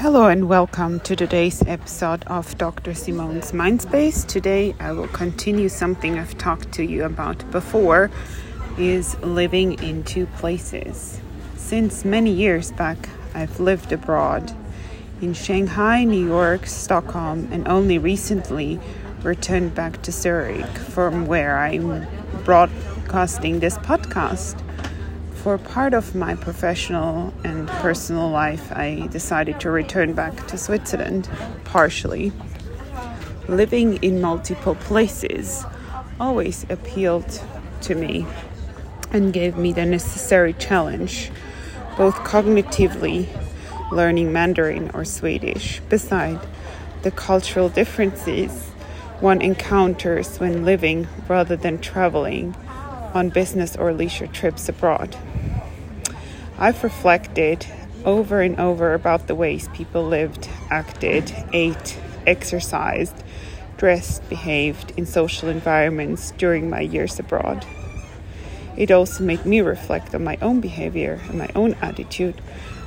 Hello and welcome to today's episode of Dr. Simone's Mindspace. Today I will continue something I've talked to you about before is living in two places. Since many years back I've lived abroad in Shanghai, New York, Stockholm and only recently returned back to Zurich from where I'm broadcasting this podcast for part of my professional and personal life, I decided to return back to Switzerland, partially. Living in multiple places always appealed to me and gave me the necessary challenge, both cognitively, learning Mandarin or Swedish, beside the cultural differences one encounters when living rather than traveling on business or leisure trips abroad. I've reflected over and over about the ways people lived, acted, ate, exercised, dressed, behaved in social environments during my years abroad. It also made me reflect on my own behavior and my own attitude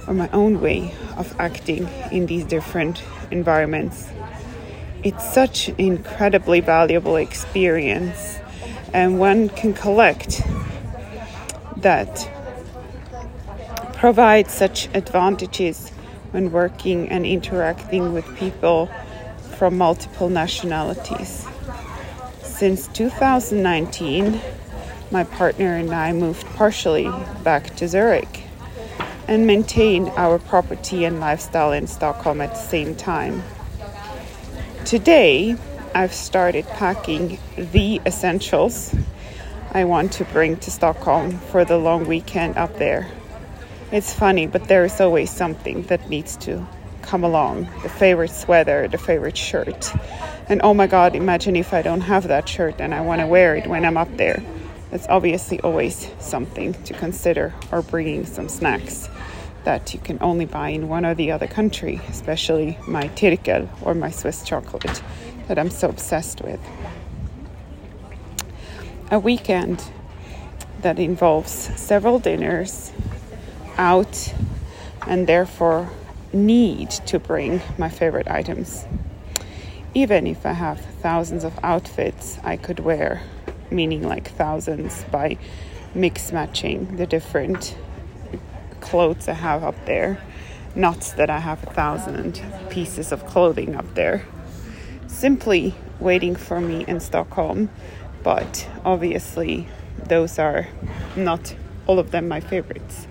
or my own way of acting in these different environments. It's such an incredibly valuable experience and one can collect that provide such advantages when working and interacting with people from multiple nationalities. Since 2019, my partner and I moved partially back to Zurich and maintained our property and lifestyle in Stockholm at the same time. Today, I've started packing the essentials I want to bring to Stockholm for the long weekend up there. It's funny, but there is always something that needs to come along the favorite sweater, the favorite shirt. And oh my god, imagine if I don't have that shirt and I want to wear it when I'm up there. That's obviously always something to consider, or bringing some snacks that you can only buy in one or the other country, especially my Tirggel or my Swiss chocolate that I'm so obsessed with. A weekend that involves several dinners out and therefore need to bring my favorite items. Even if I have thousands of outfits I could wear, meaning like thousands by mix matching the different clothes I have up there, not that I have a thousand pieces of clothing up there simply waiting for me in Stockholm. But obviously, those are not all of them my favorites.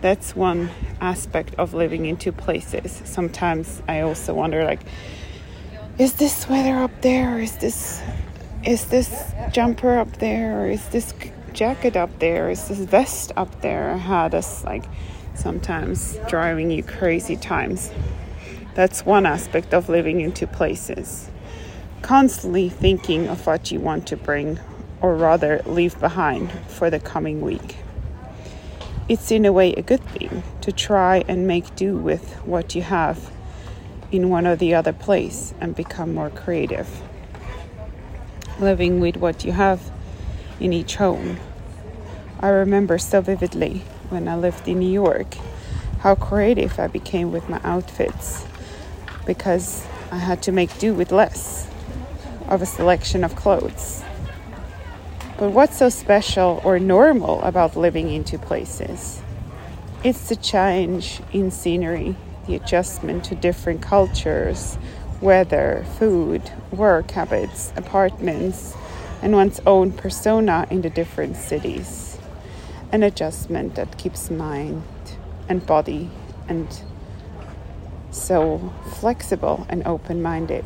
That's one aspect of living in two places. Sometimes I also wonder like is this sweater up there is this is this jumper up there is this jacket up there is this vest up there how does like sometimes driving you crazy times that's one aspect of living in two places. Constantly thinking of what you want to bring, or rather leave behind, for the coming week. It's in a way a good thing to try and make do with what you have in one or the other place and become more creative. Living with what you have in each home. I remember so vividly when I lived in New York how creative I became with my outfits because I had to make do with less of a selection of clothes. But what's so special or normal about living in two places? It's the change in scenery, the adjustment to different cultures, weather, food, work habits, apartments, and one's own persona in the different cities. An adjustment that keeps mind and body and so flexible and open minded.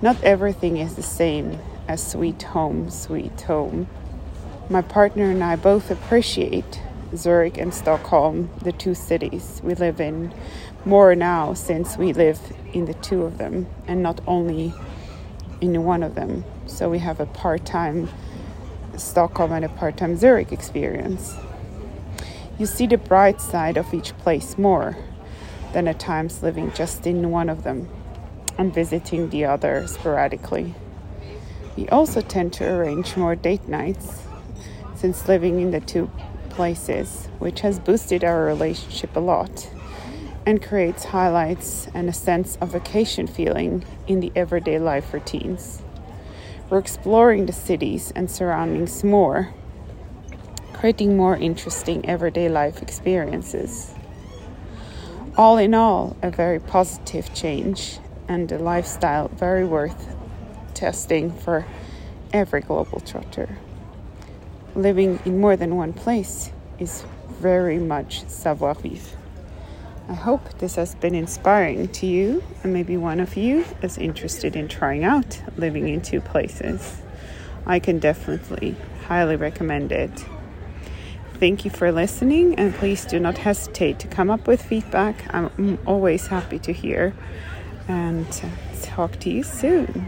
Not everything is the same as sweet home, sweet home. My partner and I both appreciate Zurich and Stockholm, the two cities we live in, more now since we live in the two of them and not only in one of them. So we have a part time Stockholm and a part time Zurich experience. You see the bright side of each place more than at times living just in one of them and visiting the other sporadically. We also tend to arrange more date nights since living in the two places, which has boosted our relationship a lot and creates highlights and a sense of vacation feeling in the everyday life routines. We're exploring the cities and surroundings more, creating more interesting everyday life experiences. All in all, a very positive change and a lifestyle very worth testing for every global trotter. Living in more than one place is very much savoir vivre. I hope this has been inspiring to you, and maybe one of you is interested in trying out living in two places. I can definitely highly recommend it. Thank you for listening, and please do not hesitate to come up with feedback. I'm always happy to hear, and uh, talk to you soon.